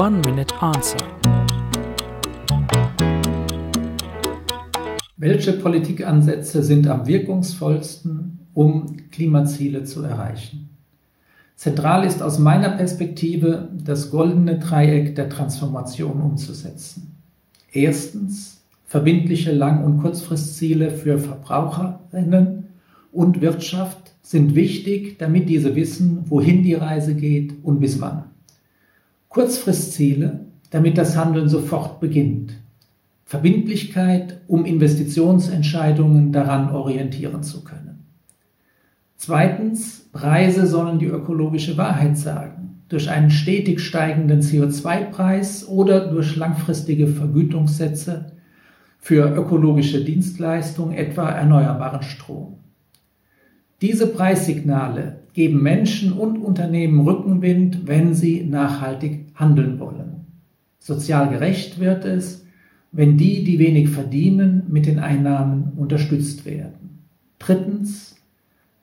One Minute Answer. Welche Politikansätze sind am wirkungsvollsten, um Klimaziele zu erreichen? Zentral ist aus meiner Perspektive das goldene Dreieck der Transformation umzusetzen. Erstens verbindliche Lang- und Kurzfristziele für Verbraucherinnen und Wirtschaft sind wichtig, damit diese wissen, wohin die Reise geht und bis wann. Kurzfristziele, damit das Handeln sofort beginnt. Verbindlichkeit, um Investitionsentscheidungen daran orientieren zu können. Zweitens, Preise sollen die ökologische Wahrheit sagen, durch einen stetig steigenden CO2-Preis oder durch langfristige Vergütungssätze für ökologische Dienstleistungen, etwa erneuerbaren Strom. Diese Preissignale geben Menschen und Unternehmen Rückenwind, wenn sie nachhaltig handeln wollen. Sozial gerecht wird es, wenn die, die wenig verdienen, mit den Einnahmen unterstützt werden. Drittens,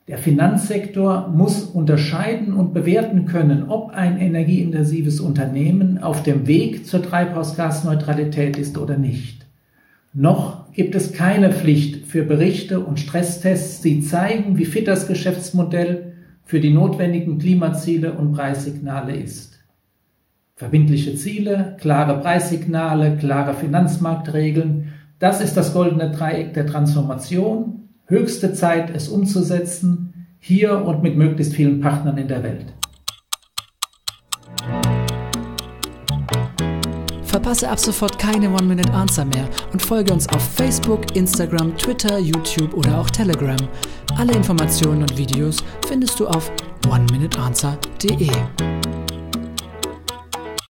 der Finanzsektor muss unterscheiden und bewerten können, ob ein energieintensives Unternehmen auf dem Weg zur Treibhausgasneutralität ist oder nicht. Noch gibt es keine Pflicht für Berichte und Stresstests, die zeigen, wie fit das Geschäftsmodell für die notwendigen Klimaziele und Preissignale ist. Verbindliche Ziele, klare Preissignale, klare Finanzmarktregeln, das ist das goldene Dreieck der Transformation. Höchste Zeit, es umzusetzen, hier und mit möglichst vielen Partnern in der Welt. Verpasse ab sofort keine One-Minute-Answer mehr und folge uns auf Facebook, Instagram, Twitter, YouTube oder auch Telegram. Alle Informationen und Videos findest du auf oneminuteanswer.de.